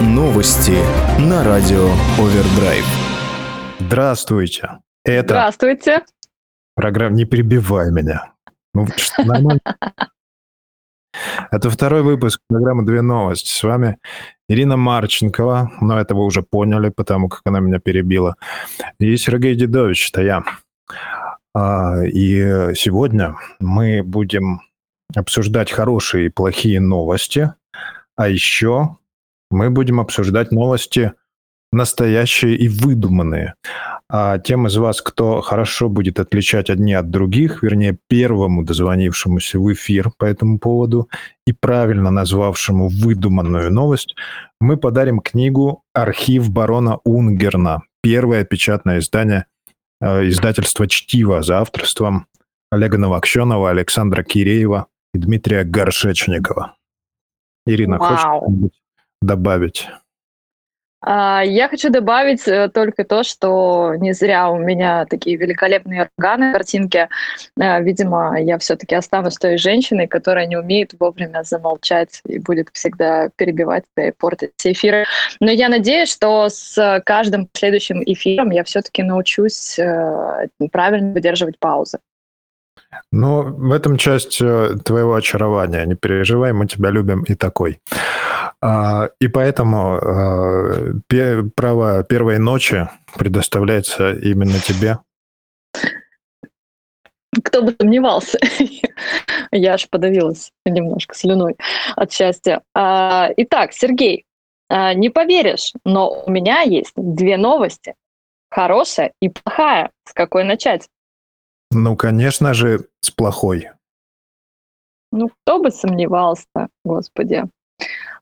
новости на радио Овердрайв. Здравствуйте. Это Здравствуйте. Программа «Не перебивай меня». Ну, нормально. Это второй выпуск программы «Две новости». С вами Ирина Марченкова, но это вы уже поняли, потому как она меня перебила. И Сергей Дедович, это я. А, и сегодня мы будем обсуждать хорошие и плохие новости, а еще мы будем обсуждать новости настоящие и выдуманные. А тем из вас, кто хорошо будет отличать одни от других, вернее, первому дозвонившемуся в эфир по этому поводу и правильно назвавшему выдуманную новость, мы подарим книгу «Архив барона Унгерна», первое печатное издание э, издательства «Чтиво» за авторством Олега Новокщенова, Александра Киреева и Дмитрия Горшечникова. Ирина, Вау. хочешь добавить? А, я хочу добавить э, только то, что не зря у меня такие великолепные органы, картинки. Э, видимо, я все-таки останусь той женщиной, которая не умеет вовремя замолчать и будет всегда перебивать и портить все эфиры. Но я надеюсь, что с каждым следующим эфиром я все-таки научусь э, правильно выдерживать паузы. Ну, в этом часть твоего очарования. Не переживай, мы тебя любим и такой. А, и поэтому а, право первой ночи предоставляется именно тебе. Кто бы сомневался. Я аж подавилась немножко слюной от счастья. А, итак, Сергей, не поверишь, но у меня есть две новости. Хорошая и плохая. С какой начать? Ну, конечно же, с плохой. Ну, кто бы сомневался, господи.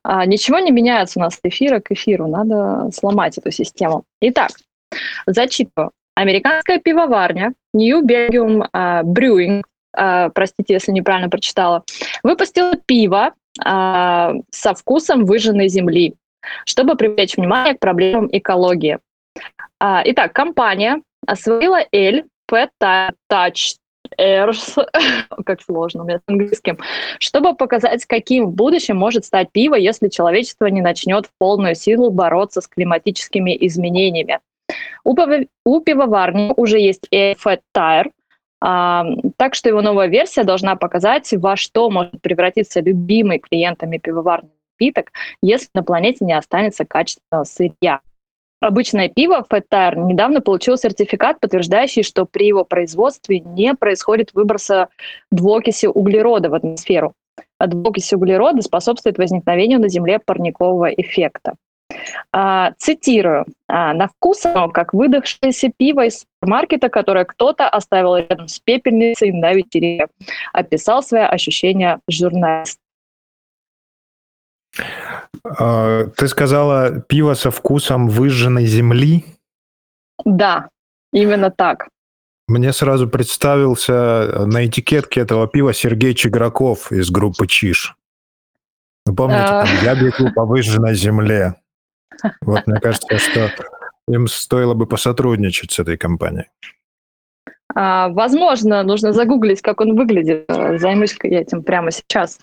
А, ничего не меняется у нас от эфира к эфиру. Надо сломать эту систему. Итак, зачитываю. Американская пивоварня New Belgium uh, Brewing, uh, простите, если неправильно прочитала, выпустила пиво uh, со вкусом выжженной земли, чтобы привлечь внимание к проблемам экологии. Итак, компания освоила эль Touch Airs, как сложно у меня с английским, чтобы показать, каким в будущем может стать пиво, если человечество не начнет в полную силу бороться с климатическими изменениями. У, пив... у пивоварни уже есть Fat Tire, а, так что его новая версия должна показать, во что может превратиться любимый клиентами пивоварни напиток, если на планете не останется качественного сырья. Обычное пиво Фэттайр недавно получил сертификат, подтверждающий, что при его производстве не происходит выброса двуокиси углерода в атмосферу. А двуокись углерода способствует возникновению на Земле парникового эффекта. А, цитирую. А, «На вкус оно, как выдохшееся пиво из супермаркета, которое кто-то оставил рядом с пепельницей на вечере», описал свои ощущения журналист. А, ты сказала пиво со вкусом выжженной земли? Да, именно так. Мне сразу представился на этикетке этого пива Сергей Чиграков из группы Чиш. Вы помните, там, я бегу по выжженной земле. Вот мне кажется, что им стоило бы посотрудничать с этой компанией. А, возможно, нужно загуглить, как он выглядит. Займусь я этим прямо сейчас.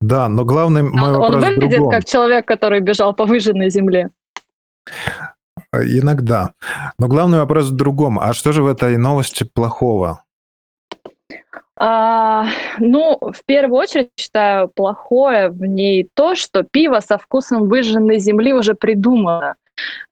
Да, но главный мой он, вопрос Он выглядит другом. как человек, который бежал по выжженной земле. Иногда. Но главный вопрос в другом. А что же в этой новости плохого? А, ну, в первую очередь, считаю, плохое в ней то, что пиво со вкусом выжженной земли уже придумано.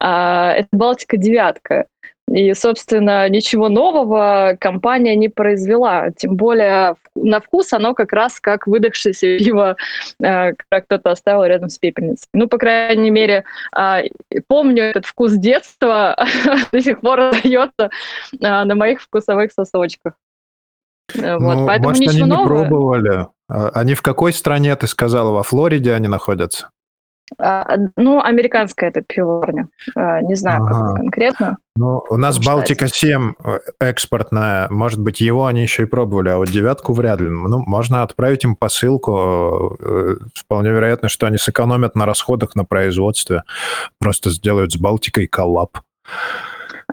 А, это Балтика девятка. И, собственно, ничего нового компания не произвела. Тем более на вкус оно как раз как выдохшееся пиво, э, как кто-то оставил рядом с пепельницей. Ну, по крайней мере, а, помню этот вкус детства, до сих пор остается а, на моих вкусовых сосочках. Э, вот, ну, поэтому может, ничего они не пробовали. А, они в какой стране, ты сказала, во Флориде они находятся? А, ну, американская это пивоварня. А, не знаю, ага. как конкретно. Ну, у нас Балтика-7 э, экспортная. Может быть, его они еще и пробовали, а вот девятку вряд ли. Ну, можно отправить им посылку. Э, вполне вероятно, что они сэкономят на расходах на производстве. Просто сделают с Балтикой коллаб.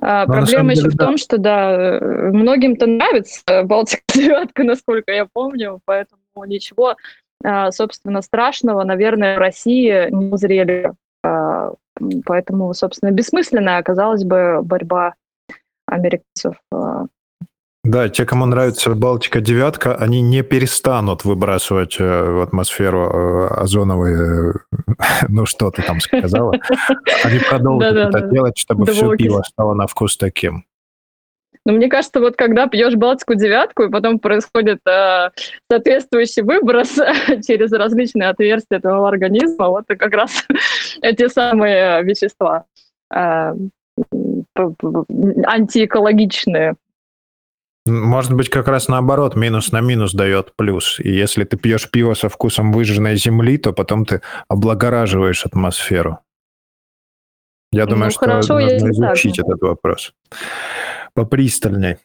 А, проблема еще деле, в том, что да, многим-то нравится Балтика девятка, насколько я помню, поэтому ничего собственно, страшного, наверное, в России не узрели А, Поэтому, собственно, бессмысленная оказалась бы борьба американцев. а, Да, те, кому нравится Балтика девятка, они не перестанут выбрасывать э, в атмосферу э, озоновые, э, ну что ты там сказала, они продолжат это делать, чтобы все пиво стало на вкус таким. Но мне кажется, вот когда пьешь Балтику девятку, и потом происходит э, соответствующий выброс через различные отверстия твоего организма, вот как раз эти самые вещества э, п- п- антиэкологичные. Может быть, как раз наоборот, минус на минус дает плюс. И если ты пьешь пиво со вкусом выжженной земли, то потом ты облагораживаешь атмосферу. Я Ну, думаю, что хорошо, нужно если так. изучить этот вопрос попристальней.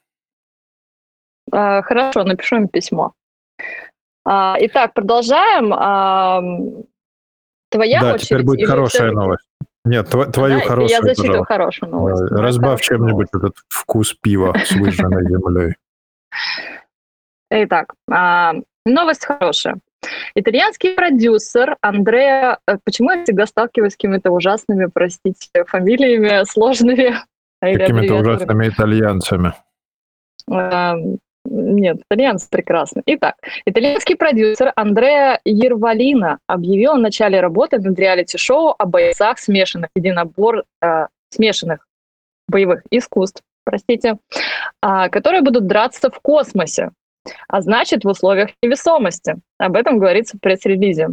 А, Хорошо, напишу им письмо. А, Итак, продолжаем. А, Твоя да, очередь теперь будет хорошая всё-таки- новость. Нет, тв- твою Да, хорошую, Я пожалуйста. хорошую новость. Э, Давай Разбавь чем-нибудь этот вкус пива с выжженной землей. Итак, а, новость хорошая. Итальянский продюсер Андреа... э, Почему я всегда сталкиваюсь с какими-то ужасными, простите, фамилиями сложными? Какими-то ужасными итальянцами. А, Нет, итальянцы прекрасны. Итак, итальянский продюсер Андреа Ервалина объявил о начале работы над реалити-шоу о бойцах смешанных единобор... э, смешанных боевых искусств, простите, а, которые будут драться в космосе, а значит в условиях невесомости. Об этом говорится в пресс-релизе.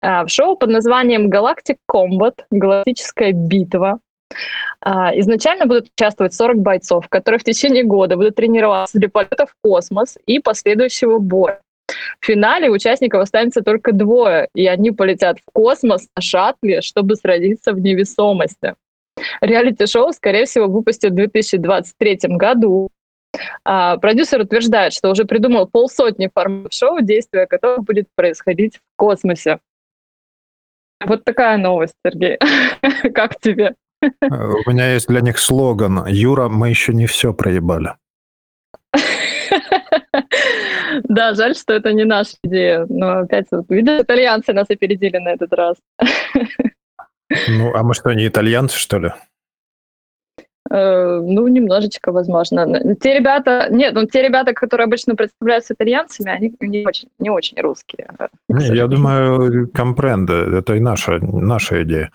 В шоу под названием Galactic Combat, галактическая битва, Изначально будут участвовать 40 бойцов, которые в течение года будут тренироваться для полета в космос и последующего боя. В финале участников останется только двое, и они полетят в космос на шаттле, чтобы сразиться в невесомости. Реалити-шоу, скорее всего, выпустят в 2023 году. А, продюсер утверждает, что уже придумал полсотни форматов шоу, действие которых будет происходить в космосе. Вот такая новость, Сергей. Как тебе? У меня есть для них слоган «Юра, мы еще не все проебали». Да, жаль, что это не наша идея. Но опять, видишь, итальянцы нас опередили на этот раз. Ну, а мы что, не итальянцы, что ли? Э, Ну, немножечко, возможно. Те ребята, нет, ну те ребята, которые обычно представляются итальянцами, они не очень, не очень русские. Не, я думаю, компренда, это и наша, наша идея.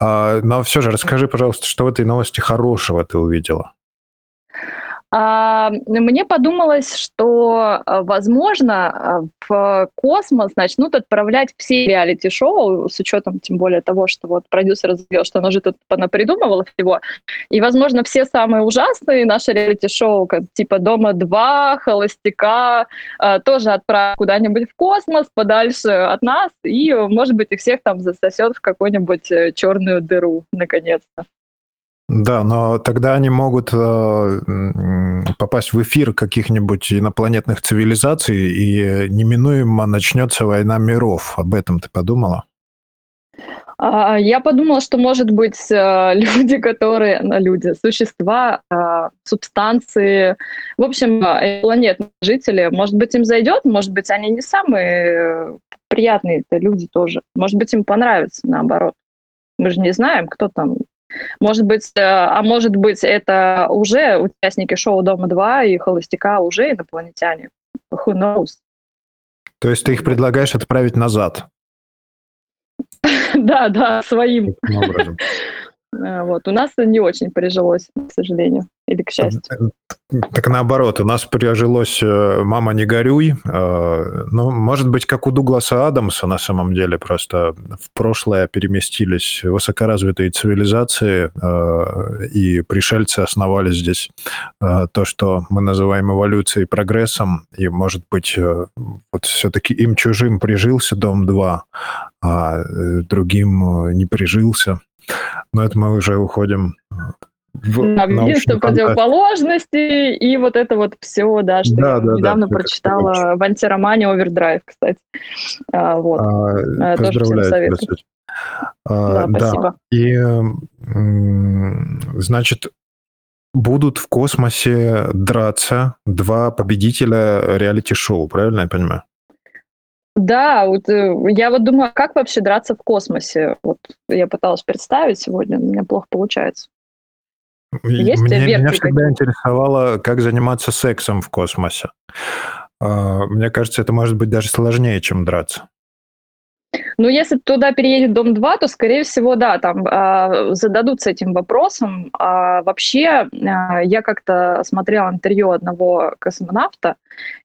А, но все же расскажи, пожалуйста, что в этой новости хорошего ты увидела? А, Мне подумалось, что, а, возможно, а, в космос начнут отправлять все реалити-шоу, с учетом тем более того, что вот продюсер заявил, что она же тут понапридумывала всего. И, возможно, все самые ужасные наши реалити-шоу, как типа «Дома-2», «Холостяка», а, тоже отправят куда-нибудь в космос, подальше от нас, и, может быть, их всех там засосет в какую-нибудь э, черную дыру, наконец-то. Да, но тогда они могут э, попасть в эфир каких-нибудь инопланетных цивилизаций, и неминуемо начнется война миров. Об этом ты подумала? А, Я подумала, что, может быть, э, люди, которые, ну, люди, существа, а, субстанции, в общем, э, планетные жители, может быть, им зайдет, может быть, они не самые э, приятные люди тоже. Может быть, им понравится, наоборот. Мы же не знаем, кто там. Может быть, э, а может быть, это уже участники шоу «Дома-2» и «Холостяка» уже инопланетяне. Who knows? То есть ты их предлагаешь отправить назад? Да, да, своим. Э, Вот. У нас не очень прижилось, к сожалению, или к счастью. Так наоборот, у нас прижилось э, «Мама, не горюй». Э, Ну, может быть, как у Дугласа Адамса на самом деле, просто в прошлое переместились высокоразвитые цивилизации, э, и пришельцы основали здесь э, то, что мы называем эволюцией прогрессом, и, может быть, э, вот все-таки им чужим прижился Дом-2, а э, другим э, не прижился. Но это мы уже уходим в Да, научную единство фантастику. противоположности и вот это вот все, да, что Да, я да, да, недавно как прочитала в антиромане «Овердрайв», кстати. А, Вот. А, тоже всем советую. Да, А, Да, спасибо. и, значит, будут в космосе драться два победителя реалити-шоу, правильно я понимаю? Да, вот э, я вот думаю, а как вообще драться в космосе? Вот я пыталась представить сегодня, у меня плохо получается. Есть версии меня всегда интересовало, как заниматься сексом в космосе. А, Мне кажется, это может быть даже сложнее, чем драться. Ну, если туда переедет Дом-2, то, скорее всего, да, там а, зададутся этим вопросом. А, вообще, а, я как-то смотрела интервью одного космонавта,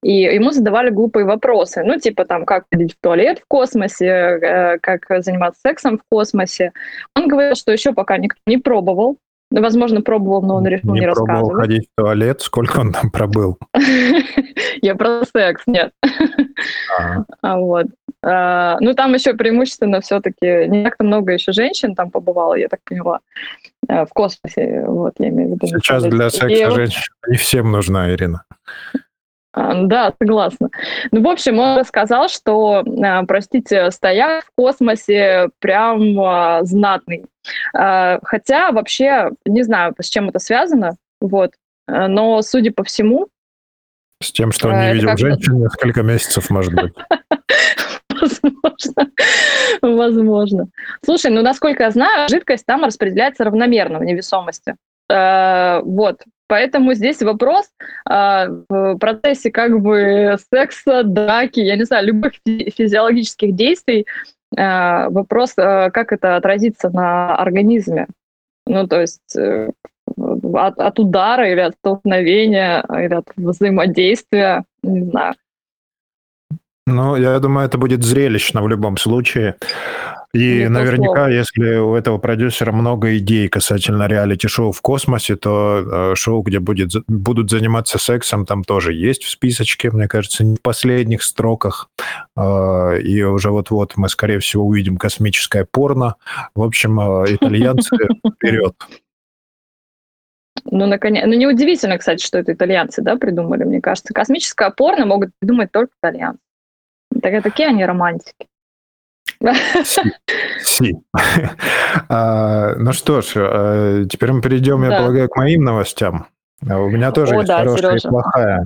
и ему задавали глупые вопросы. Ну, типа там, как ходить в туалет в космосе, э, как заниматься сексом в космосе. Он говорил, что еще пока никто не пробовал. Ну, Возможно, пробовал, но он решил не, Не пробовал рассказывать. ходить в туалет, сколько он там пробыл. Я про секс, нет. А, Вот. А, Ну, там еще преимущественно все-таки не так-то много еще женщин там побывало, я так поняла, э, в космосе. Вот, я имею в виду. Сейчас для И секса вот, женщин не всем нужна, Ирина. а, Да, согласна. Ну, в общем, он рассказал, что, а, простите, стояк в космосе прям знатный. Хотя вообще не знаю, с чем это связано, вот. Э, Но, судя по всему, С тем, что он не видел женщин несколько месяцев, может быть. Возможно. Возможно. Слушай, ну, насколько я знаю, жидкость там распределяется равномерно в невесомости. Э, Вот. Поэтому здесь вопрос э, в процессе как бы секса, драки, я не знаю, любых фи- физиологических действий, э, вопрос, э, как это отразится на организме. Ну, то есть э, от, от удара или от столкновения, или от взаимодействия, не знаю. Ну, я думаю, это будет зрелищно в любом случае. И Безусловно. наверняка, если у этого продюсера много идей касательно реалити-шоу в космосе, то э, шоу, где будет, будут заниматься сексом, там тоже есть в списочке, мне кажется, не в последних строках. Э, И уже вот-вот мы, скорее всего, увидим космическое порно. В общем, э, итальянцы вперед. Ну, наконец... ну, неудивительно, кстати, что это итальянцы, да, придумали, мне кажется. Космическое порно могут придумать только итальянцы. Так, такие они романтики. Си. А, Ну что ж, э, теперь мы перейдем, я полагаю, к моим новостям. А У меня тоже есть хорошая и плохая.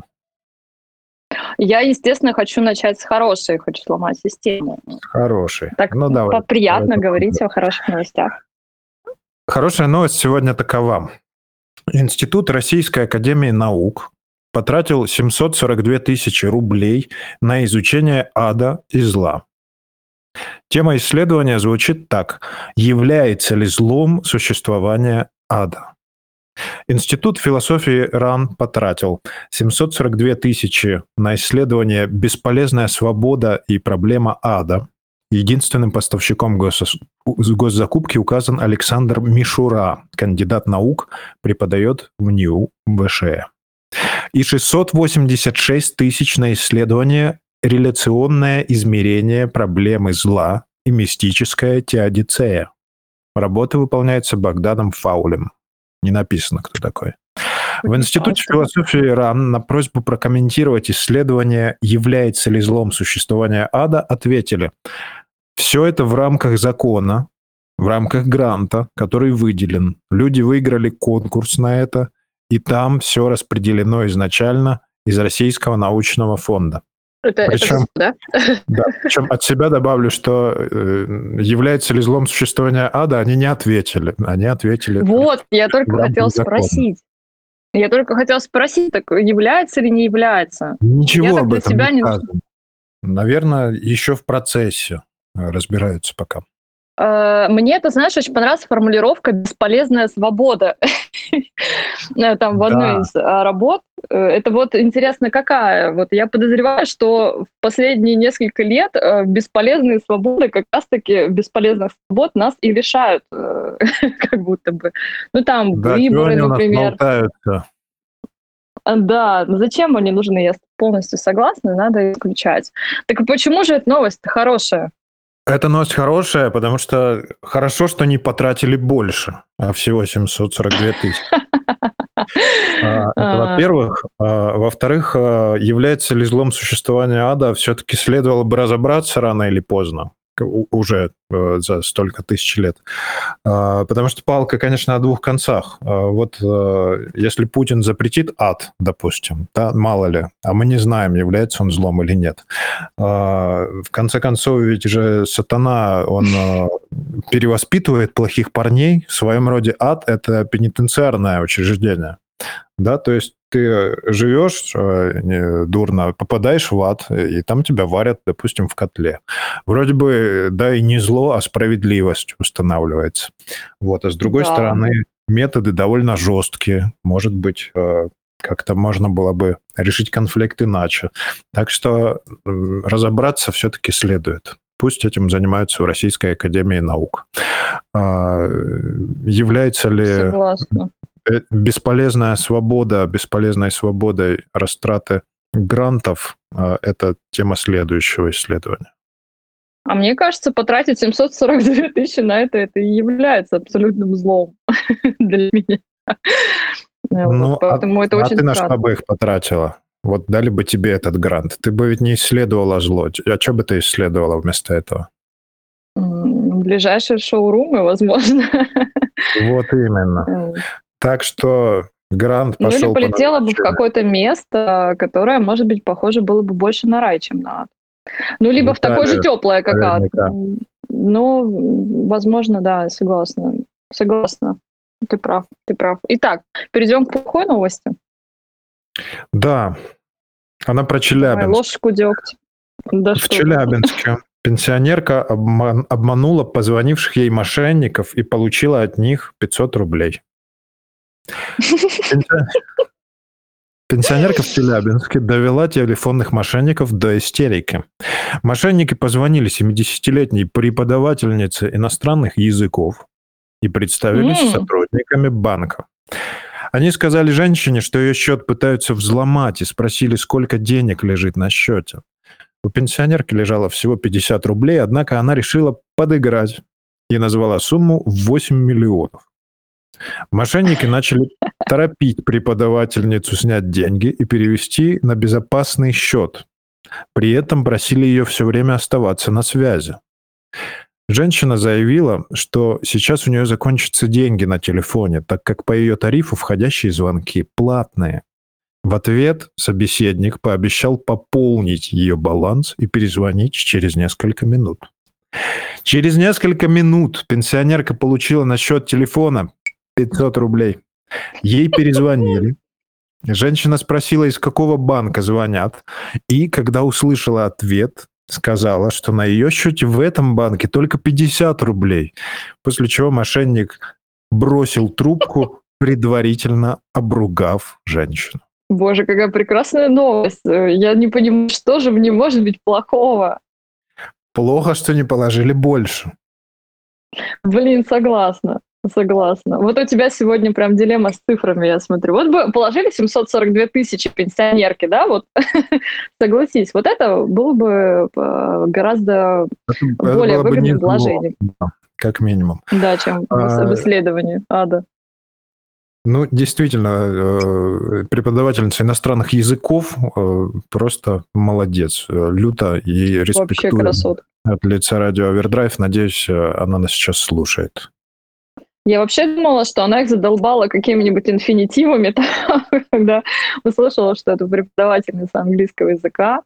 Я, естественно, хочу начать с хорошей, хочу сломать систему. Хороший. Так ну, давай. приятно говорить о хороших новостях. Хорошая новость сегодня такова. Институт Российской Академии Наук потратил 742 тысячи рублей на изучение ада и зла. Тема исследования звучит так. Является ли злом существование ада? Институт философии РАН потратил 742 тысячи на исследование «Бесполезная свобода и проблема ада». Единственным поставщиком гос- госзакупки указан Александр Мишура, кандидат наук, преподает в НИУ ВШЭ. И 686 тысяч на исследование «Реляционное измерение проблемы зла и мистическая теодицея». Работа выполняется Богданом Фаулем. Не написано, кто такой. В Институте философии РАН на просьбу прокомментировать исследование, является ли злом существование ада, ответили, все это в рамках закона, в рамках гранта, который выделен. Люди выиграли конкурс на это, и там все распределено изначально из Российского научного фонда. Это, это Причем- всё, да? Да, причем от себя добавлю, что э, является ли злом существование ада, они не ответили. Они ответили... Вот, я только хотела закона. спросить. Я только хотела спросить, так является или не является? Ничего Я об этом себя не не- сказано. Наверное, еще в процессе э, разбираются пока. Э, Мне, ты знаешь, очень понравилась формулировка «бесполезная свобода». Э, Там в одной из а, работ. Э, Это вот интересно, какая? Вот я подозреваю, что в последние несколько лет э, бесполезные свободы, как раз-таки бесполезных свобод нас и лишают, э, как будто бы. Ну там выборы, например. А, Да, ну зачем они нужны? Я полностью согласна, надо исключать. Так почему же эта новость хорошая? Эта новость хорошая, потому что хорошо, что не потратили больше, а всего 742 тысячи. А, Это А. во-первых. А, Во-вторых, является ли злом существование ада, все-таки следовало бы разобраться рано или поздно. Уже э, за столько тысяч лет. А, потому что палка, конечно, о двух концах. А, вот э, если Путин запретит ад, допустим, да, мало ли, а мы не знаем, является он злом или нет. А, в конце концов, ведь же сатана, он э, перевоспитывает плохих парней. В своем роде ад – это пенитенциарное учреждение. Да, то есть ты живешь э, дурно, попадаешь в ад, и там тебя варят, допустим, в котле. Вроде бы, да, и не зло, а справедливость устанавливается. Вот, а с другой да. стороны, методы довольно жесткие. Может быть, э, как-то можно было бы решить конфликт иначе. Так что разобраться все-таки следует. Пусть этим занимаются в Российской Академии Наук. А, является ли Согласна. Э, бесполезная свобода, бесполезной свободой растраты грантов а, – это тема следующего исследования. А мне кажется, потратить 742 тысячи на это, это и является абсолютным злом для меня. Ну, вот, поэтому а, это а очень ты на что бы их потратила? Вот дали бы тебе этот грант. Ты бы ведь не исследовала зло. А что бы ты исследовала вместо этого? Ближайшие шоурумы, возможно. Вот именно. Так что грант пошел... Ну или полетела бы в какое-то место, которое, может быть, похоже было бы больше на рай, чем на ад. Ну, либо ну, в такое же теплое, как ад. Ну, возможно, да, согласна. Согласна. Ты прав, ты прав. Итак, перейдем к плохой новости. Да, она про Челябинск. Давай, ложку дегтя. Да в Челябинске пенсионерка обман, обманула позвонивших ей мошенников и получила от них 500 рублей. Пенсионерка в Челябинске довела телефонных мошенников до истерики. Мошенники позвонили 70-летней преподавательнице иностранных языков и представились mm. сотрудниками банка. Они сказали женщине, что ее счет пытаются взломать, и спросили, сколько денег лежит на счете. У пенсионерки лежало всего 50 рублей, однако она решила подыграть и назвала сумму 8 миллионов. Мошенники начали торопить преподавательницу снять деньги и перевести на безопасный счет. При этом просили ее все время оставаться на связи. Женщина заявила, что сейчас у нее закончатся деньги на телефоне, так как по ее тарифу входящие звонки платные. В ответ собеседник пообещал пополнить ее баланс и перезвонить через несколько минут. Через несколько минут пенсионерка получила на счет телефона 500 рублей. Ей перезвонили. Женщина спросила, из какого банка звонят. И когда услышала ответ, сказала, что на ее счете в этом банке только 50 рублей. После чего мошенник бросил трубку, предварительно обругав женщину. Боже, какая прекрасная новость. Я не понимаю, что же в ней может быть плохого. Плохо, что не положили больше. Блин, согласна. Согласна. Вот у тебя сегодня прям дилемма с цифрами, я смотрю. Вот бы положили 742 тысячи пенсионерки, да, вот согласись, вот это было бы э, гораздо это, более это выгодным вложением. Да, как минимум. Да, чем а, в исследовании ада. Ну, действительно, э, преподавательница иностранных языков э, просто молодец. Люто и респектую от лица радио Овердрайв. Надеюсь, она нас сейчас слушает. Я вообще думала, что она их задолбала какими-нибудь инфинитивами, когда услышала, что это преподавательница английского языка.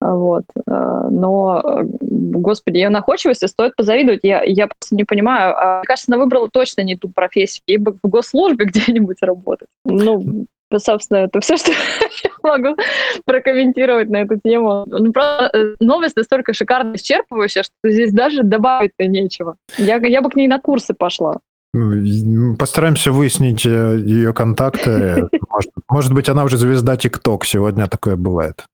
Вот. Э, но, господи, ее находчивости стоит позавидовать. Я, я просто не понимаю. А, мне кажется, она выбрала точно не ту профессию. Ей бы в госслужбе где-нибудь работать. Ну, собственно, это все, что я могу прокомментировать на эту тему. Ну, просто э, новость настолько шикарно исчерпывающая, что здесь даже добавить-то нечего. Я, я бы к ней на курсы пошла. Постараемся выяснить э, ее контакты. Может, может быть, она уже звезда ТикТок. Сегодня такое бывает.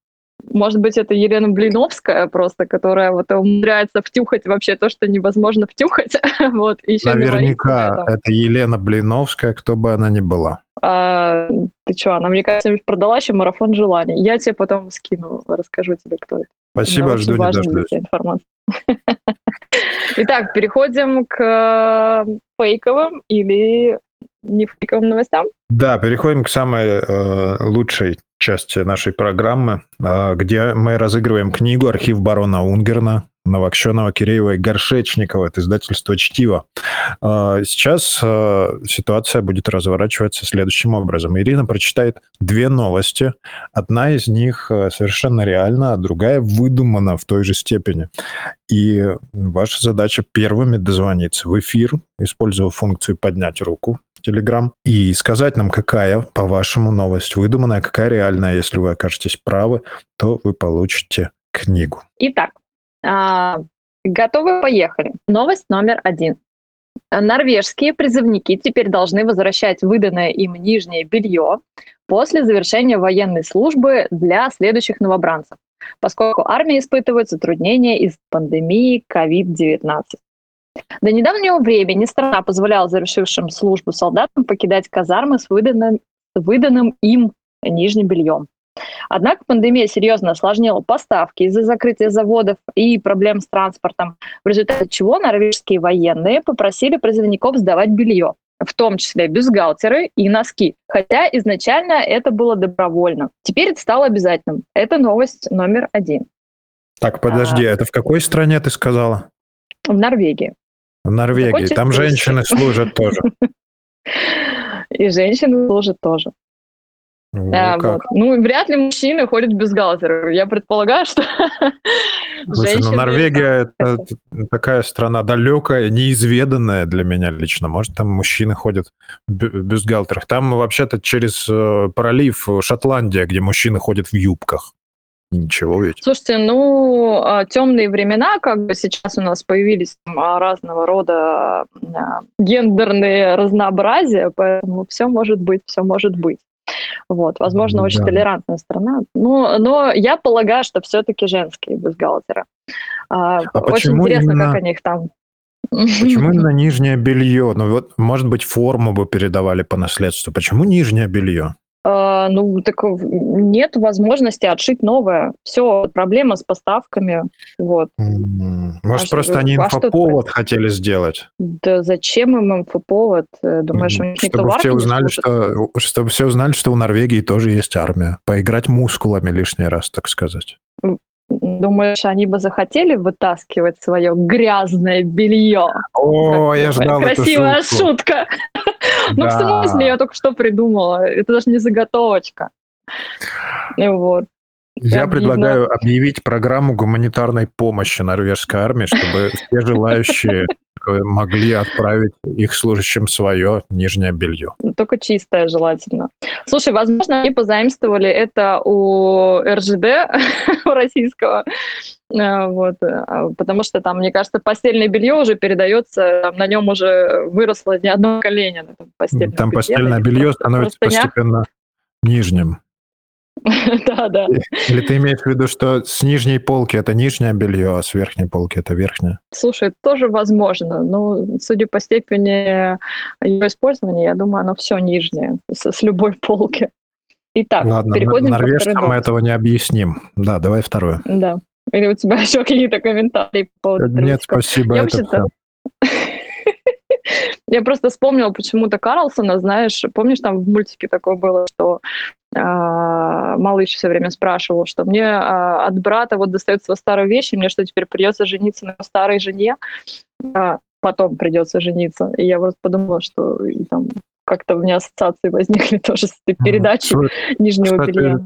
Может быть, это Елена Блиновская просто, которая вот умудряется втюхать вообще то, что невозможно втюхать. вот, еще Наверняка это Елена Блиновская, кто бы она ни была. А, ты что, она, мне кажется, продала еще марафон желаний. Я тебе потом скину, расскажу тебе, кто это. Спасибо, жду не дождусь. информация. Итак, переходим к фейковым или не фейковым новостям? Да, переходим к самой э, лучшей части нашей программы, э, где мы разыгрываем книгу «Архив барона Унгерна». Новокщенова, Киреева и Горшечникова. Это издательство «Чтиво». А, сейчас а, ситуация будет разворачиваться следующим образом. Ирина прочитает две новости. Одна из них а, совершенно реальна, а другая выдумана в той же степени. И ваша задача первыми дозвониться в эфир, используя функцию «поднять руку», Telegram и сказать нам, какая, по-вашему, новость выдуманная, какая реальная. Если вы окажетесь правы, то вы получите книгу. Итак, а, готовы, поехали. Новость номер один. Норвежские призывники теперь должны возвращать выданное им нижнее белье после завершения военной службы для следующих новобранцев, поскольку армия испытывает затруднения из пандемии COVID-19. До недавнего времени страна позволяла завершившим службу солдатам покидать казармы с выданным, выданным им нижним бельем. Однако пандемия серьезно осложнила поставки из-за закрытия заводов и проблем с транспортом, в результате чего норвежские военные попросили призывников сдавать белье, в том числе бюстгальтеры и носки. Хотя изначально это было добровольно. Теперь это стало обязательным. Это новость номер один. Так, подожди, а... это в какой стране ты сказала? В Норвегии. В Норвегии. Там женщины служат тоже. И женщины служат тоже. Ну, а, вот. ну, вряд ли мужчины ходят без галстера. Я предполагаю, что Слушай, ну Норвегия это такая страна далекая, неизведанная для меня лично. Может, там мужчины ходят в бюстгальтерах. Там вообще-то через э, пролив Шотландия, где мужчины ходят в юбках. Ничего ведь. Слушайте, ну, а, темные времена, как бы сейчас у нас появились а, разного рода а, гендерные разнообразия, поэтому все может быть, все может быть. Вот, возможно, очень да. толерантная страна. Но, но я полагаю, что все-таки женские бюстгальтеры. А, а очень интересно, именно... как они их там Почему именно нижнее белье? Ну вот, может быть, форму бы передавали по наследству. Почему нижнее белье? А, ну, так нет возможности отшить новое. Все, проблема с поставками. Вот. Может, а просто они инфоповод что хотели сделать? Да зачем им инфоповод? Э, думаешь, у них чтобы все узнали, что, чтобы все узнали, что у Норвегии тоже есть армия. Поиграть мускулами лишний раз, так сказать. Думаешь, они бы захотели вытаскивать свое грязное белье? О, я ждал Красивая эту шутка. Ну, в смысле, я только что придумала. Это даже не заготовочка. Вот. Я предлагаю объявить программу гуманитарной помощи норвежской армии, чтобы все желающие могли отправить их служащим свое нижнее белье. Только чистое желательно. Слушай, возможно, они позаимствовали это у РЖД российского, э, вот, а, потому что там, мне кажется, постельное белье уже передается, там, на нем уже выросло не одно колено. Постельное там постельное белье становится постепенно нижним. Да, да. Или ты имеешь в виду, что с нижней полки это нижнее белье, а с верхней полки это верхнее? Слушай, тоже возможно. Но судя по степени ее использования, я думаю, оно все нижнее, с, с любой полки. Итак, Ладно, переходим норвежцам мы этого не объясним. Да, давай второе. Да. Или у тебя еще какие-то комментарии по поводу Нет, спасибо. Я это Я просто вспомнила почему-то Карлсона, знаешь, помнишь, там в мультике такое было, что малыш все время спрашивал, что мне э, от брата вот достается старые вещи, мне что, теперь придется жениться на старой жене, а потом придется жениться. И я вот подумала, что и там как-то у меня ассоциации возникли тоже с этой передачей mm. Нижнего Кстати, белья.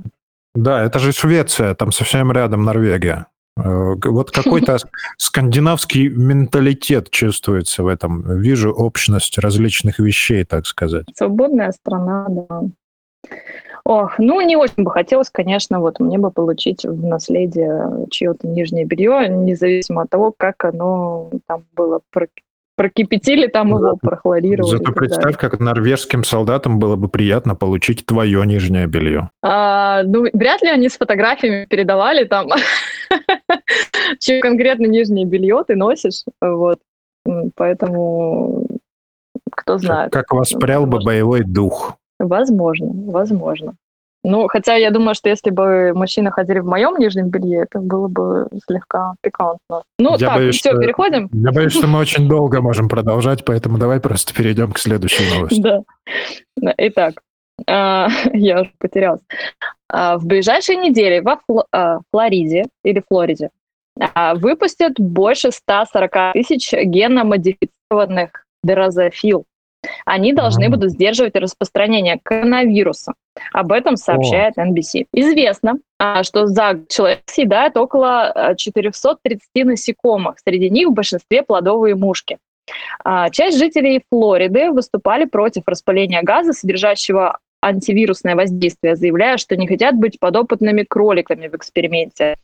Да, это же Швеция, там совсем рядом Норвегия. Э, вот какой-то скандинавский менталитет чувствуется в этом. Вижу общность различных вещей, так сказать. Свободная страна, да. Ох, ну не очень бы хотелось, конечно, вот мне бы получить в наследие чье-то нижнее белье, независимо от того, как оно там было прокипятили там его, прохлорировали. Зато представь, как норвежским солдатам было бы приятно получить твое нижнее белье. А, ну, вряд ли они с фотографиями передавали там, чье конкретно нижнее белье ты носишь, вот. Поэтому кто знает. Как воспрял бы боевой дух. Возможно, возможно. Ну, хотя я думаю, что если бы мужчины ходили в моем нижнем белье, это было бы слегка пикантно. Ну, я так, боюсь, все, что, переходим. Я боюсь, что мы очень долго можем продолжать, поэтому давай просто перейдем к следующей новости. Да. Итак, а, я уже потерялась. А, в ближайшие недели во а, Флориде или Флориде выпустят больше 140 тысяч геномодифицированных дрозофил. Они должны будут сдерживать распространение коронавируса. Об этом сообщает NBC. Известно, а, что за человек съедает около а, 430 насекомых. Среди них в большинстве плодовые мушки. А, Часть жителей Флориды выступали против распыления газа, содержащего антивирусное воздействие, заявляя, что не хотят быть подопытными кроликами в эксперименте.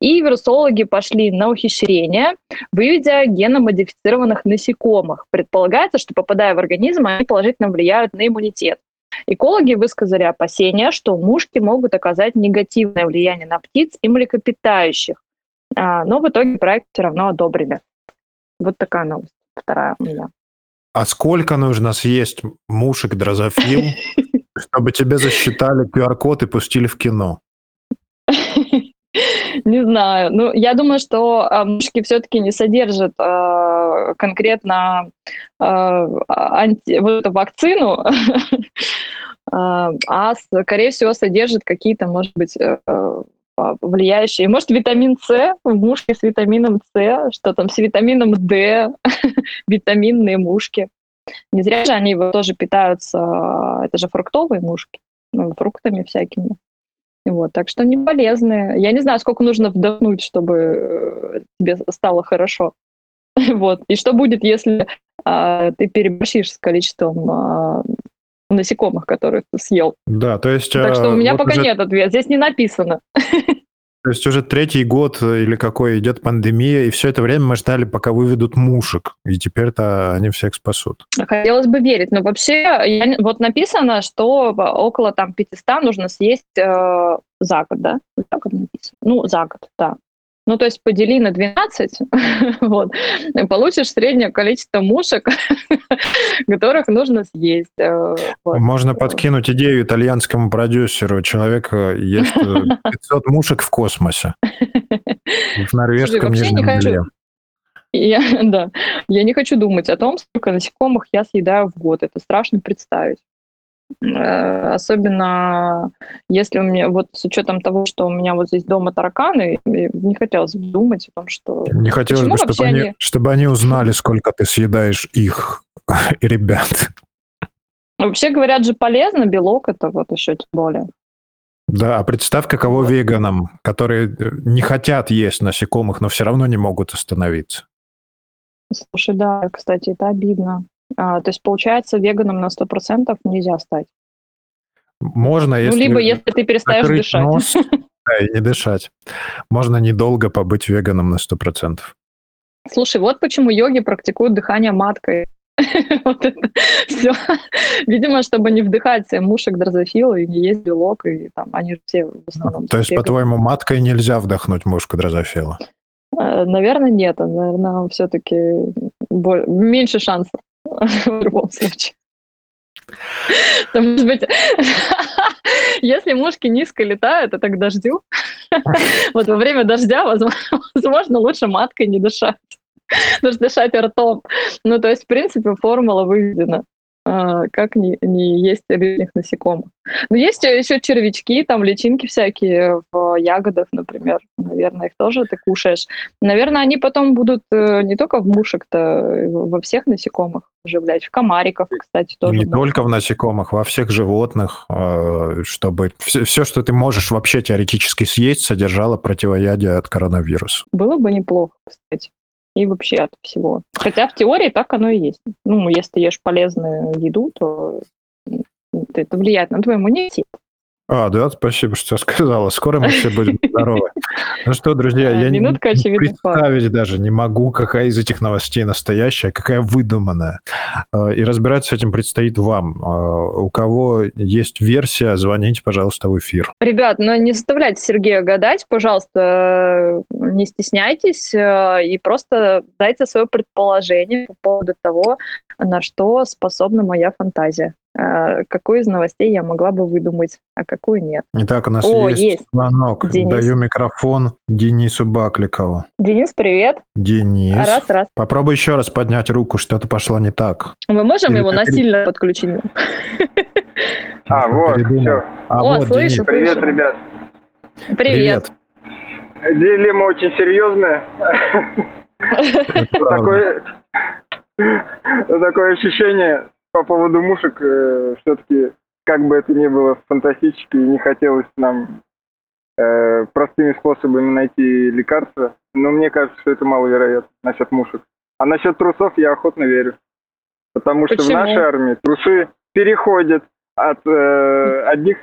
И вирусологи пошли на ухищрение, выведя геномодифицированных насекомых. Предполагается, что попадая в организм, они положительно влияют на иммунитет. Экологи высказали опасения, что мушки могут оказать негативное влияние на птиц и млекопитающих. А, Но в итоге проект все равно одобрили. Вот такая новость. Вторая у меня. А сколько нужно съесть мушек дрозофил, чтобы тебе засчитали QR-код и пустили в кино? Не знаю. Ну, я думаю, что а, мушки все-таки не содержат а, конкретно а, анти- вот эту вакцину, а, скорее всего, содержит какие-то, может быть, э, э, влияющие. Может, витамин С в мушке с витамином С, что там с витамином D, витаминные мушки. Не зря же они его тоже питаются, это же фруктовые мушки, ну, фруктами всякими. Вот, так что не полезные. Я не знаю, сколько нужно вдохнуть, чтобы э, тебе стало хорошо. Вот. И что будет, если а, ты переборщишь с количеством а, насекомых, которые ты съел? Да, то есть... Так что у меня вот пока уже- нет ответа. Здесь не написано. То есть уже третий год э, или какой идет пандемия, и все это время мы ждали, пока выведут мушек, и теперь-то они всех спасут. Хотелось бы верить, но вообще я вот написано, что около там 500 нужно съесть э, за год, да? За год написано. Ну, за год, да. Ну, то есть подели на 12, вот, и получишь среднее количество мушек, которых нужно съесть. э, вот. Можно подкинуть идею итальянскому продюсеру. Человек э, ест э, 500 мушек в космосе. В норвежском не нижнем хочу. белье. Я, да, я не хочу думать о том, сколько насекомых я съедаю в год. Это страшно представить. Э, Особенно если у меня, вот с учетом того, что у меня вот здесь дома тараканы, и не хотелось бы думать о том, что... Не хотелось Почему бы, чтобы они, они- чтобы они узнали, сколько ты съедаешь их, ребят. Вообще говорят же полезно, белок это вот еще тем более. Да, а представь, каково веганам, которые э, не хотят есть насекомых, но все равно не могут остановиться. Слушай, да, кстати, это обидно. А, то есть, получается, веганом на 100% нельзя стать. Можно, если... ну, либо если ты перестаешь дышать. нос, да, и не дышать. Можно недолго побыть веганом на 100%. Слушай, вот почему йоги практикуют дыхание маткой. Вот это все. Видимо, чтобы не вдыхать мушек дрозофила и не есть белок, и там они же все в основном... То есть, по-твоему, маткой нельзя вдохнуть мушку дрозофила? Э, Наверное, нет. Наверное, все-таки меньше шансов в любом случае. То, может быть, если мушки низко летают, это к дождю, вот во время дождя, возможно, лучше маткой не дышать. Нужно дышать ртом. Ну, то есть, в принципе, формула выведена. А, Как не, не есть лишних насекомых. Но есть еще червячки, там личинки всякие в ягодах, например. Наверное, их тоже ты кушаешь. Наверное, они потом будут э, не только в мушек-то, э, во всех насекомых оживлять. В комариков, кстати, тоже. Не можно. только в насекомых, во всех животных, э, чтобы все, что ты можешь вообще теоретически съесть, содержало противоядие от коронавируса. Было бы неплохо, кстати. И вообще от всего. Хотя в теории так оно и есть. Ну, если ешь полезную еду, то это влияет на твой иммунитет. А, да, спасибо, что сказала. Скоро мы все будем здоровы. Ну что, друзья, А, я не, представить даже не могу, какая из этих новостей настоящая, а какая выдуманная. Э, И разбираться с этим предстоит вам. Э, У кого есть версия, звоните, пожалуйста, в эфир. Ребят, ну не заставляйте Сергея гадать, пожалуйста, не стесняйтесь э, и просто дайте свое предположение по поводу того, на что способна моя фантазия. Э, Какую из новостей я могла бы выдумать, а какую нет. Итак, у нас О, есть, есть. звонок. Денис. Даю микрофон Денису Бакликову. Денис, привет. Денис. Раз, раз. Попробуй еще раз поднять руку, что-то пошло не так. Мы можем Или его как- насильно подключить? А, вот, все. А О, вот, слышу. Денис. Привет, ребят. Привет. дилемма очень серьезная. Такое, такое ощущение по поводу мушек, все-таки, как бы это ни было фантастически, не хотелось нам э, простыми способами найти лекарства, но мне кажется, что это маловероятно насчет мушек. А насчет трусов я охотно верю. Потому что Почему? в нашей армии трусы переходят от э, одних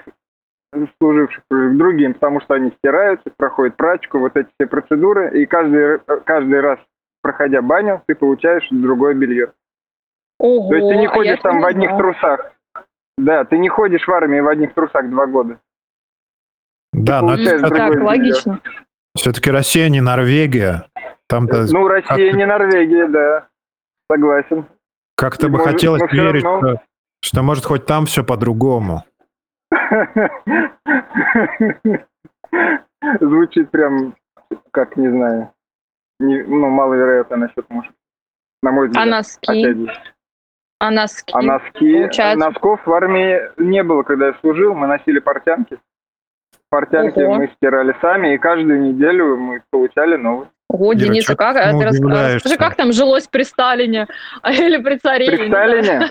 служивших к другим, потому что они стираются, проходят прачку, вот эти все процедуры, и каждый, каждый раз, проходя баню, ты получаешь другое белье. Ого, То есть ты не а ходишь этого там не в одних знала. трусах. Да, ты не ходишь в армии в одних трусах два года. Да, но это Так, белье. логично. все-таки Россия не Норвегия. Там-то Ну, Россия не Норвегия, да. Согласен. как-то бы может, хотелось верить, равно- что, что может хоть там все по-другому. Звучит прям, как, не знаю, не- ну, маловероятно насчет мужа. На мой взгляд. А носки? А носки? А носки, Получается- носков в армии не было, когда я служил. Мы носили портянки. Портянки Ого. мы стирали сами, и каждую неделю мы получали новые. Ого, Ира, Денис, чё а как? ты а ты расскажи, как там жилось при Сталине А, или при царе? При. Сталине,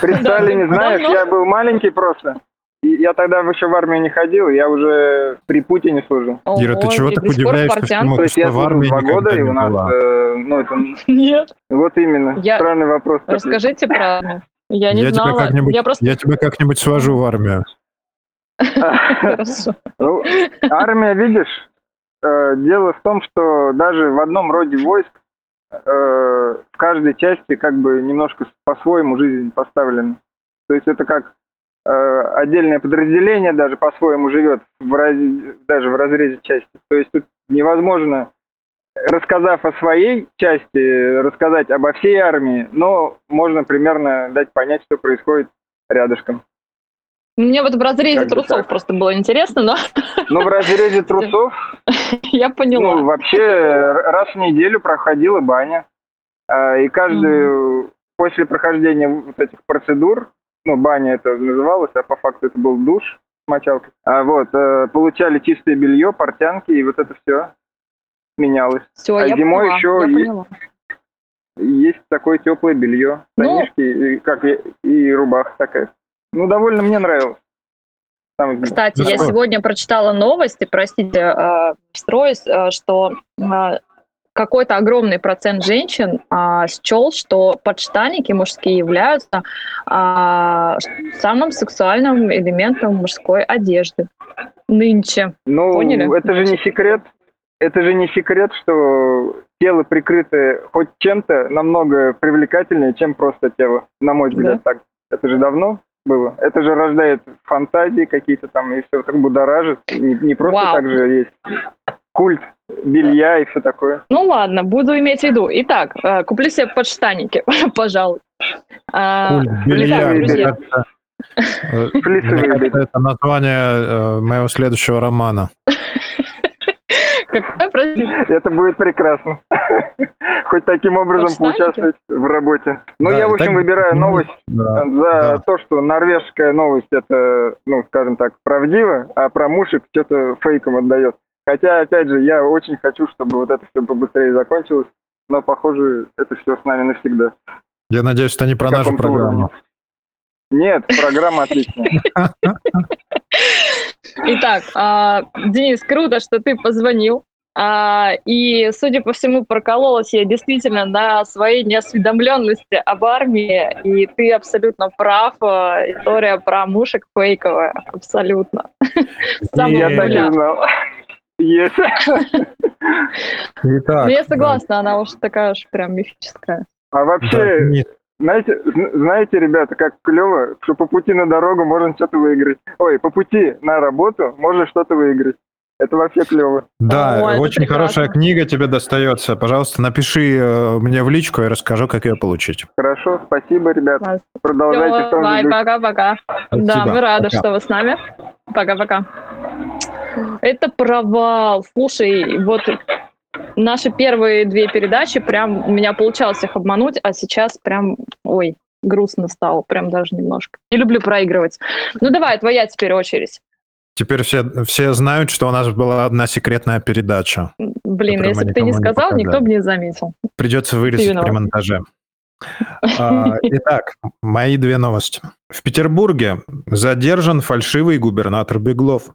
при Сталине, знаешь, я был маленький просто. И я тогда еще в армию не ходил, я уже при Путине служил. Ира, ты Ого, чего так удивляешься, мы- То есть я в служил армии два года, и у нас, э, ну это, Нет, вот именно, Я- странный вопрос. расскажите правду. Я не я тебя знала. как-нибудь, Я просто... я тебя как-нибудь свожу в армию. Хорошо. Ну, армия, видишь, э, дело в том, что даже в одном роде войск э, в каждой части как бы немножко по-своему жизнь поставлена. То есть это как отдельное подразделение даже по-своему живет в раз- даже в разрезе части. То есть тут невозможно, рассказав о своей части, рассказать обо всей армии, но можно примерно дать понять, что происходит рядышком. Мне вот в разрезе Как трусов так. просто было интересно, но Но в разрезе трусов я Ну, поняла. вообще, р- раз в неделю проходила баня. А, И каждую, после прохождения вот этих процедур, ну, баня это называлось, а по факту это был душ с мочалкой, а вот, э, получали чистое белье, портянки, и вот это все менялось. Все, а я зимой поняла, еще я е- поняла. Есть такое теплое белье, Ну. штанишки, и, как и, и рубаха такая. Ну, довольно мне нравилось. Там, Кстати, Ну я сегодня прочитала новости, простите, э, встроюсь, э, что э, какой-то огромный процент женщин а, счел, что подштанники мужские являются а, самым сексуальным элементом мужской одежды нынче. Ну, Поняли? это же не секрет. Это же не секрет, что тело, прикрытое хоть чем-то, намного привлекательнее, чем просто тело. На мой взгляд, так. Это же давно было. Это же рождает фантазии какие-то там, и все так будоражит. Не, не просто Вау. так же есть культ белья и все такое. Ну ладно, буду иметь в виду. Итак, э, куплю себе подштанники, пожалуй. А, белья, это название э, моего следующего романа. Это будет прекрасно. Хоть таким образом поучаствовать в работе. Ну, я, в общем, выбираю ну, новость за то, что норвежская новость это, ну, скажем так, правдиво, а про мушек что-то фейком отдает. Хотя, опять же, я очень хочу, чтобы вот это все побыстрее закончилось, но, похоже, это все с нами навсегда. Я надеюсь, это не про нашу программу. уровне. Нет, программа отличная. Итак, а, Денис, круто, что ты позвонил. А, и, судя по всему, прокололась я действительно на своей неосведомленности об армии. И ты абсолютно прав. а, История про мушек фейковая. Абсолютно. Я так и знал. Есть. Итак, Ну, я согласна, она уж такая уж прям мифическая. А да, вообще, Денис, знаете, зн- знаете, ребята, как клево, что по пути на дорогу можно что-то выиграть. Ой, по пути на работу можно что-то выиграть. Это вообще клево. Да, О, очень прекрасно. хорошая книга тебе достается. Пожалуйста, напиши э, мне в личку, я расскажу, как ее получить. Хорошо, спасибо, ребят. Класс. Продолжайте в Всё, том же Бай, пока-пока. Да, мы рады, Пока. что вы с нами. Пока-пока. Это провал. Слушай, вот наши первые две передачи, прям у меня получалось их обмануть, а сейчас прям, ой, грустно стало, прям даже немножко. Не люблю проигрывать. Ну давай, твоя теперь очередь. Теперь все, все знают, что у нас была одна секретная передача. Блин, если бы ты не никому не сказал, никто бы не заметил. Придется вырезать при монтаже. А, Итак, мои две новости. В Петербурге задержан фальшивый губернатор Беглов.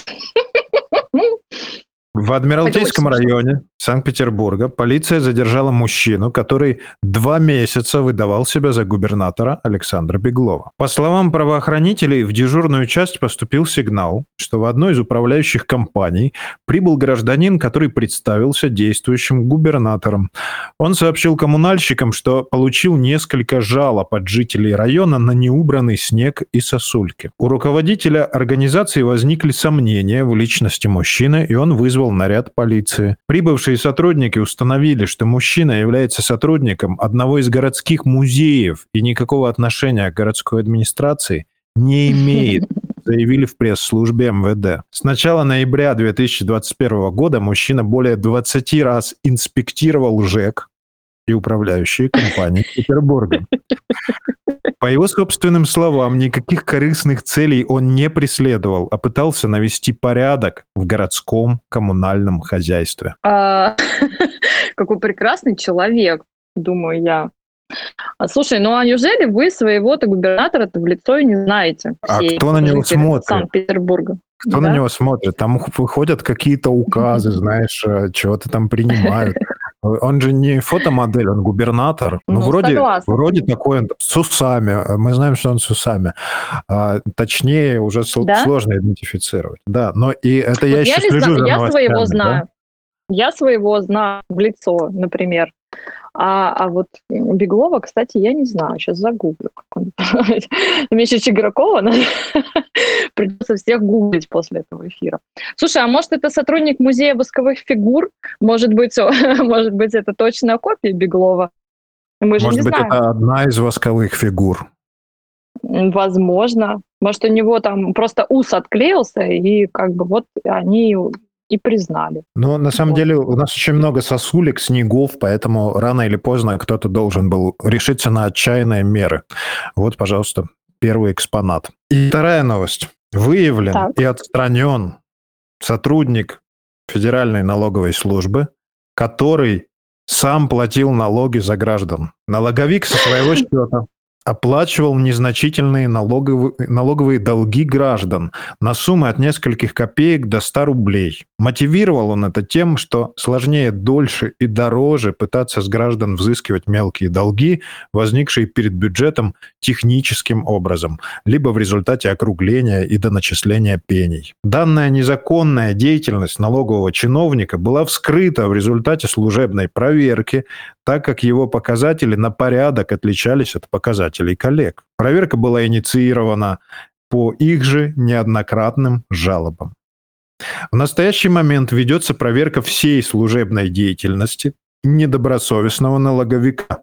В Адмиралтейском районе Санкт-Петербурга полиция задержала мужчину, который два месяца выдавал себя за губернатора Александра Беглова. По словам правоохранителей, в дежурную часть поступил сигнал, что в одной из управляющих компаний прибыл гражданин, который представился действующим губернатором. Он сообщил коммунальщикам, что получил несколько жалоб от жителей района на неубранный снег и сосульки. У руководителя организации возникли сомнения в личности мужчины, и он вызвал наряд полиции. Прибывшие сотрудники установили, что мужчина является сотрудником одного из городских музеев и никакого отношения к городской администрации не имеет заявили в пресс-службе МВД. С начала ноября 2021 года мужчина более 20 раз инспектировал ЖЭК и управляющие компании Петербурга. По его собственным словам, никаких корыстных целей он не преследовал, а пытался навести порядок в городском коммунальном хозяйстве. А, Какой прекрасный человек, думаю я. А, Слушай, ну а неужели вы своего-то губернатора-то в лицо и не знаете? А кто на него смотрит? Санкт-Петербурга. Кто Да? на него смотрит? Там выходят какие-то указы, знаешь, э, чего-то там принимают. Он же не фотомодель, он губернатор. Ну, Ну, вроде, согласна. вроде такой он с усами. Мы знаем, что он с усами. А, точнее, уже Да? сложно идентифицировать. Да, но и это я Вот еще слежу знаю, за я своего да. знаю. Я своего знаю в лицо, например. А, а вот Беглова, кстати, я не знаю. Сейчас загуглю. Как он. Меньше Чигракова надо- придется всех гуглить после этого эфира. Слушай, а может это сотрудник музея восковых фигур? Может быть, может быть это точная копия Беглова? Мы же Может не быть, знаем. это одна из восковых фигур. Возможно. Может, у него там просто ус отклеился, и как бы вот они и признали. Но на самом Вот. деле у нас очень много сосулек, снегов, поэтому рано или поздно кто-то должен был решиться на отчаянные меры. Вот, пожалуйста, первый экспонат. И вторая новость. Выявлен Так. и отстранен сотрудник Федеральной налоговой службы, который сам платил налоги за граждан. Налоговик со своего счета оплачивал незначительные налоговые, налоговые долги граждан на суммы от нескольких копеек до 100 рублей. Мотивировал он это тем, что сложнее, дольше и дороже пытаться с граждан взыскивать мелкие долги, возникшие перед бюджетом техническим образом, либо в результате округления и доначисления пений. Данная незаконная деятельность налогового чиновника была вскрыта в результате служебной проверки, так как его показатели на порядок отличались от показателей коллег. Проверка была инициирована по их же неоднократным жалобам. В настоящий момент ведется проверка всей служебной деятельности недобросовестного налоговика.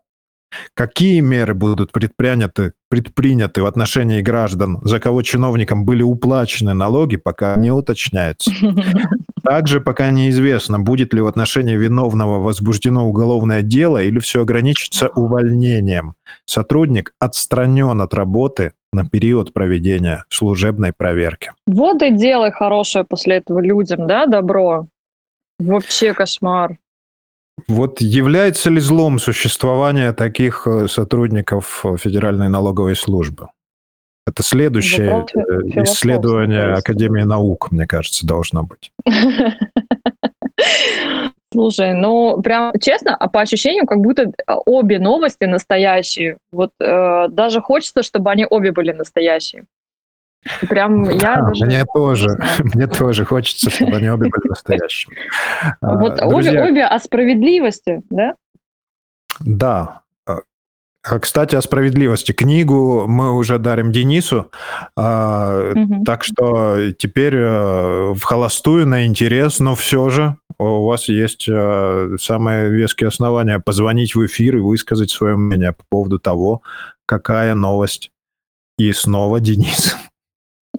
Какие меры будут предприняты, предприняты в отношении граждан, за кого чиновникам были уплачены налоги, пока не уточняется. Также пока неизвестно, будет ли в отношении виновного возбуждено уголовное дело или все ограничится увольнением. Сотрудник отстранен от работы на период проведения служебной проверки. Вот и делай хорошее после этого людям, да, добро. Вообще кошмар. Вот является ли злом существование таких э, сотрудников э, Федеральной налоговой службы? Это следующее фи- э, исследование. Академии наук, мне кажется, должно быть. Слушай, ну прям честно, а по ощущениям, как будто обе новости настоящие. Вот э, даже хочется, чтобы они обе были настоящие. Прям я Да, даже... мне тоже, мне тоже хочется, чтобы они обе были настоящими. А, Вот обе, друзья, обе о справедливости, да? Да. А, Кстати, о справедливости. Книгу мы уже дарим Денису, а, Мгм. так что теперь э, в холостую на интерес, но все же у вас есть э, самые веские основания позвонить в эфир и высказать свое мнение по поводу того, какая новость. И снова Денис.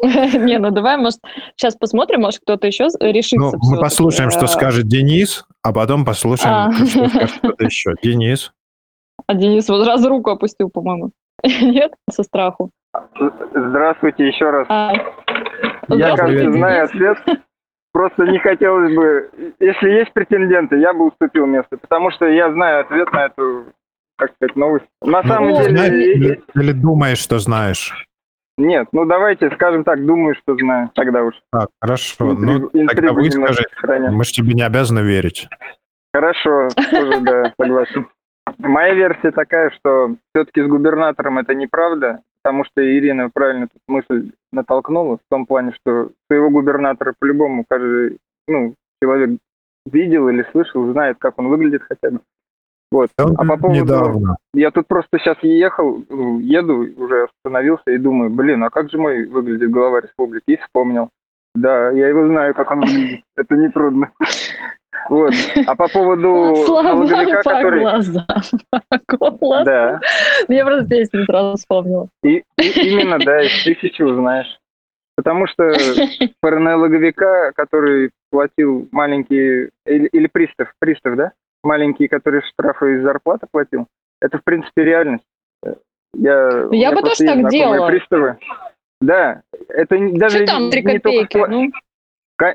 Не, ну давай, может, сейчас посмотрим, может, кто-то еще решится. Ну, мы послушаем, что Э, скажет Денис, а потом послушаем, А. что скажет кто-то еще. Денис. А Денис вот сразу руку опустил, по-моему. Нет? Со страху. Здравствуйте еще раз. А, Я, кажется, знаю ответ. Просто не хотелось бы... Если есть претенденты, я бы уступил место, потому что я знаю ответ на эту, как сказать, новость. На самом Ну, деле... Знаешь, и- или, или думаешь, что знаешь? Нет, ну давайте, скажем так, думаю, что знаю. Тогда уж. Так, хорошо. Интригу- Ну, тогда вы немножко скажите. сохраняем. Мы же тебе не обязаны верить. Хорошо, тоже, да, согласен. Моя версия такая, что все-таки с губернатором это неправда, потому что Ирина правильно тут мысль натолкнула в том плане, что своего губернатора по-любому каждый ну, человек видел или слышал, знает, как он выглядит хотя бы. Вот. Он А по поводу- недавно. Я тут просто сейчас ехал, ну, еду, уже остановился и думаю, блин, а как же мой выглядит глава республики? И вспомнил. Да, я его знаю, как он выглядит. Это нетрудно. Вот. А по поводу налоговика, по который... глазам. По глазам. Да, Я просто песню сразу вспомнила. и, и именно, да, из тысячи узнаешь. Потому что про налоговика, который платил маленькие, или, или пристав, пристав, да? Маленькие, которые штрафы из зарплаты платил, это, в принципе, реальность. Я, у меня бы тоже так делала. Приставы. Да, это даже Что там, три не только копейки? пла- Ну,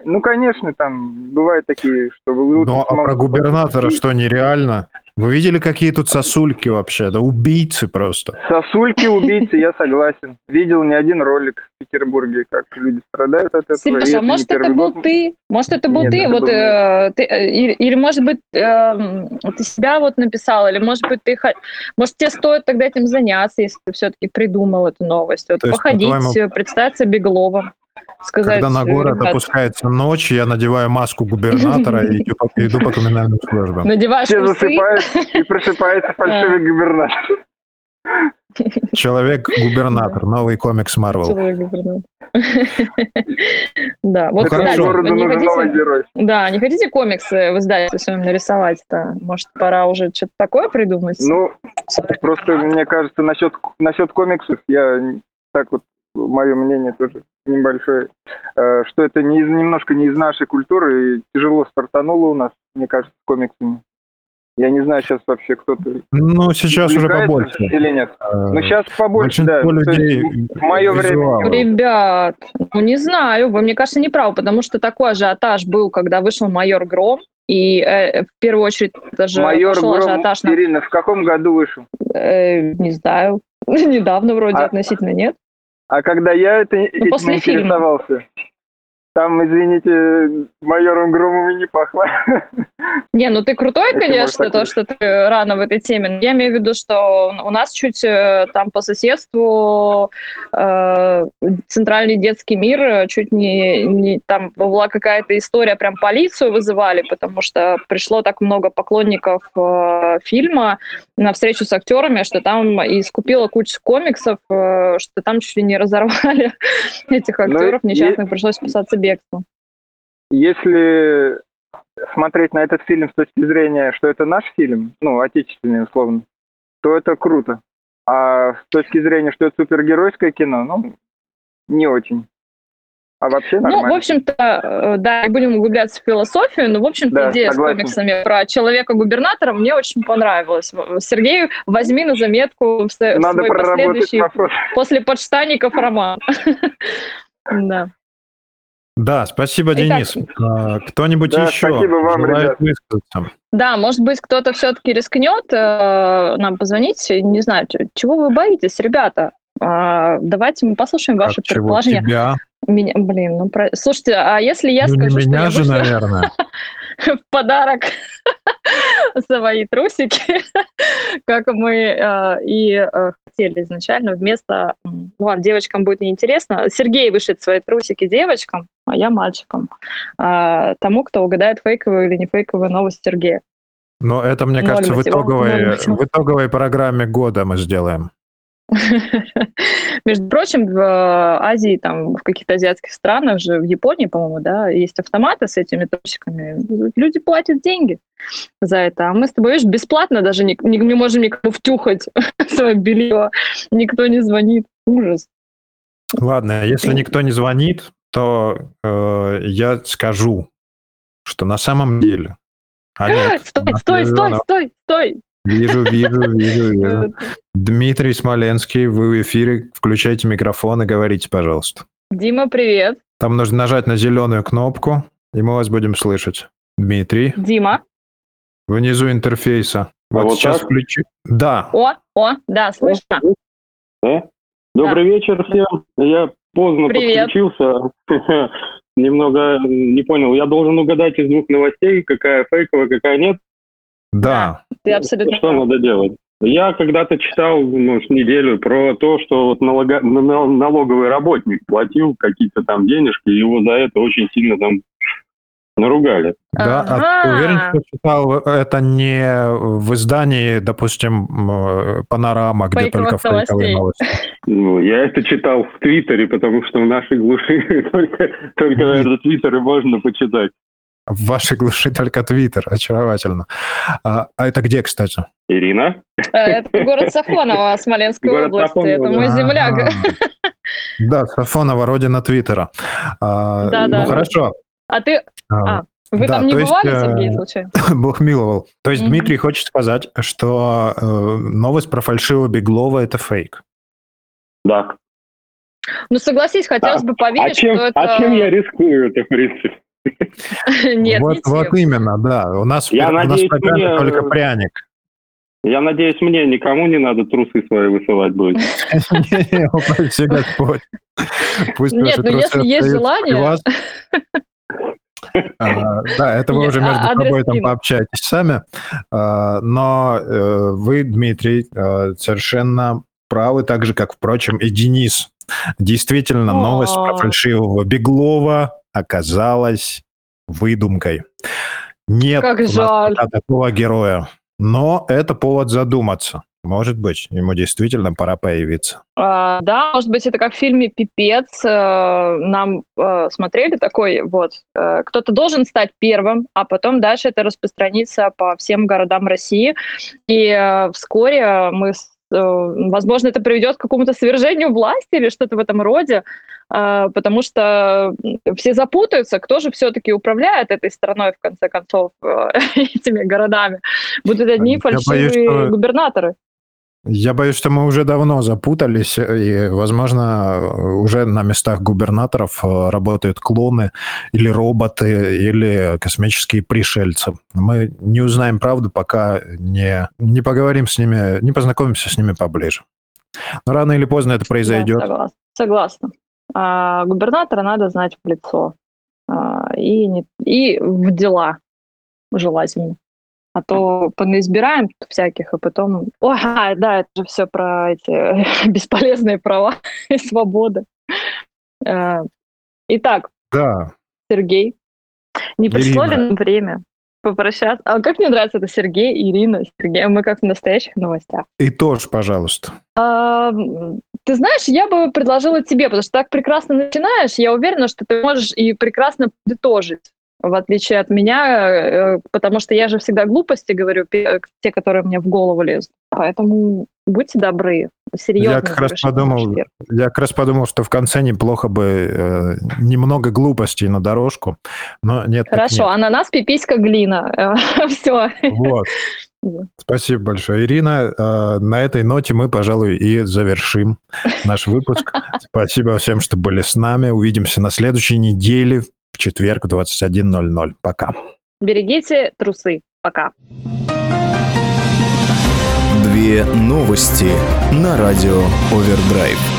Ну, конечно, там бывают такие, что вы Ну, а про губернатора что, нереально? Вы видели, какие тут сосульки вообще? Да убийцы просто. Сосульки убийцы, я согласен. Видел не один ролик в Петербурге, как люди страдают от этого. Сережа, а может, это был ты? Может, это был Нет, ты? это Вот был э, ты, э, или, может быть, эм, ты себя вот написал, или, может быть, ты... Может, тебе стоит тогда этим заняться, если ты все-таки придумал эту новость. Вот походить, э, представиться Бегловым, сказать... Когда на э, город «Ребят, опускается ночь, я надеваю маску губернатора и иду по- иду по коммунальным службам. Надеваешь Все засыпают, и просыпается фальшивый губернатор. Человек-губернатор, новый комикс Марвел. Да, вот, городу не нужен новый хотите... герой. Да, не хотите комиксы в издательстве своем нарисовать-то? Может, пора уже что-то такое придумать? Ну, просто мне кажется, насчет, насчет комиксов, я так вот, мое мнение тоже небольшое, э, что это не из, немножко не из нашей культуры, и тяжело стартануло у нас, мне кажется, с комиксами. Я не знаю сейчас вообще кто-то Ну, сейчас уже побольше. или нет. Э, Ну, сейчас побольше, да. Людей в мое время визуалы. Ребят, ну не знаю, вы, мне кажется, не правы, потому что такой ажиотаж был, когда вышел «Майор Гром», и э, в первую очередь даже Майор пошел Гром, ажиотаж на... Ирина, в каком году вышел? э, не знаю, недавно вроде А- относительно нет. А когда я это, этим Ну, после фильма. Там, извините, майором Громовым не пахло. Не, ну ты крутой, Если конечно, то, что ты рано в этой теме. Но Я имею в виду, что у нас чуть э, там по соседству э, центральный детский мир э, чуть не, не там была какая-то история, прям полицию вызывали, потому что пришло так много поклонников э, фильма на встречу с актерами, что там и скупила кучу комиксов, э, что там чуть ли не разорвали этих Ну, актеров и- несчастных, пришлось спасаться бегством. Если смотреть на этот фильм с точки зрения, что это наш фильм, ну, отечественный условно, то это круто. А с точки зрения, что это супергеройское кино, ну, не очень. А вообще нормально. Ну, в общем-то, э, да, не будем углубляться в философию, но, в общем-то, Да, идея согласен. с комиксами про человека-губернатора мне очень понравилась. Сергей, возьми на заметку в Надо свой последующий вопрос. после подштанников роман. Да. Да, спасибо, Итак. Денис. А, Кто-нибудь Да, еще спасибо вам, желает ребят. высказаться? Да, может быть, кто-то все-таки рискнет э, нам позвонить. Не знаю, чего вы боитесь, ребята? А, давайте мы послушаем ваши От чего предположения. тебя? Меня, блин, ну про- слушайте, а если я Ну, не скажу, что меня я же, вышла- наверное. в подарок свои трусики, как мы э, и э, хотели изначально, вместо... Ладно, девочкам будет неинтересно. Сергей вышлет свои трусики девочкам, а я мальчикам. А, тому, кто угадает фейковую или не фейковую новость Сергея. Но это, мне Ноль кажется, в мотивов, итоговой, в итоговой программе года мы сделаем. Между прочим, в Азии, там, в каких-то азиатских странах же, в Японии, по-моему, да, есть автоматы с этими трусиками. Люди платят деньги за это. А мы с тобой, видишь, бесплатно даже не, не, не можем никому втюхать свое белье. Никто не звонит. Ужас. Ладно, если никто не звонит, то э, я скажу, что на самом деле... А нет, Стой, стой, стой, стой, стой. Вижу, вижу, вижу, вижу. Дмитрий Смоленский, вы в эфире. Включайте микрофон и говорите, пожалуйста. Дима, привет. Там нужно нажать на зеленую кнопку, и мы вас будем слышать. Дмитрий, Дима. внизу интерфейса. А Вот вот сейчас так? включи. Да, О, о, да, слышно. Да? Добрый вечер всем. Я поздно Привет. подключился. Немного не понял. Я должен угадать из двух новостей, какая фейковая, какая нет. Да. Ты абсолютно Что прав. надо делать? Я когда-то читал, может, неделю про то, что вот налога- на- налоговый работник платил какие-то там денежки, и его за это очень сильно там наругали. Да, а ты Ага. уверен, что читал это не в издании, допустим, «Панорама», где Фейковых только фейковые новости? Ну, я это читал в Твиттере, потому что в нашей глуши только, только наверное, Твиттеры можно почитать. В вашей глуши только Твиттер, очаровательно. А, а это где, кстати? Ирина? Э, Это город Сафоново, Смоленской Город области. Сафоново, Это да. мой земляк. Да, Сафонова, родина Твиттера. А, Да-да. Ну, хорошо. А ты, А, А, вы Да, там не то есть, бывали, э, Сергей, случайно? Бог миловал. То есть Мгм. Дмитрий хочет сказать, что э, новость про фальшивого Беглова – это фейк. Да. Ну, согласись, хотелось бы А поверить, чем, что это... а чем я рискую это, в принципе? Нет, вот, не вот именно, да. У нас, Я у нас надеюсь, программе мне- только пряник. Я надеюсь, мне никому не надо трусы свои высылать будет. Господь. Пусть Нет, ну, трусы если есть желание-. А, Да, это вы уже а- между собой там пообщаетесь сами. А, Но э, вы, Дмитрий, э, совершенно правы, так же, как, впрочем, и Денис. Действительно, новость про О. фальшивого Беглова оказалась выдумкой. Нет Как у жаль. такого героя. Но это повод задуматься. Может быть, ему действительно пора появиться. А, да, может быть, это как в фильме «Пипец». э, Нам э, смотрели такой, вот, э, кто-то должен стать первым, а потом дальше это распространится по всем городам России. И э, вскоре мы, с- возможно, это приведет к какому-то свержению власти или что-то в этом роде, э, потому что все запутаются, кто же все-таки управляет этой страной, в конце концов, э, этими городами. Будут одни Я боюсь, фальшивые что- губернаторы. Я боюсь, что мы уже давно запутались, и, возможно, уже на местах губернаторов э, работают клоны или роботы, или космические пришельцы. Мы не узнаем правду, пока не, не поговорим с ними, не познакомимся с ними поближе. Но рано или поздно это произойдет. Да, согласна. Согласна. А, губернатора надо знать в лицо. А, и, не, и в дела желательно. А то понаизбираем всяких, а потом... Ой, а, да, это же все про эти бесполезные права и свободы. Э, Итак, Да, Сергей, не пришло ли нам время попрощаться? А как мне нравится это Сергей, Ирина, Сергей. Мы как в настоящих новостях. и тоже, пожалуйста. А, Ты знаешь, я бы предложила тебе, потому что так прекрасно начинаешь, я уверена, что ты можешь и прекрасно подытожить, в отличие от меня, э, потому что я же всегда глупости говорю, пе- те, которые мне в голову лезут. Поэтому будьте добры, серьезно. Я как раз подумал, я как раз подумал, что в конце неплохо бы э, немного глупостей на дорожку, но нет. Хорошо, нет. ананас, пиписька, глина. Все. Вот. Спасибо большое, Ирина. Э, На этой ноте мы, пожалуй, и завершим наш выпуск. Спасибо всем, что были с нами. Увидимся на следующей неделе в четверг в 21.00. Пока. Берегите трусы. Пока. Две новости на радио Овердрайв.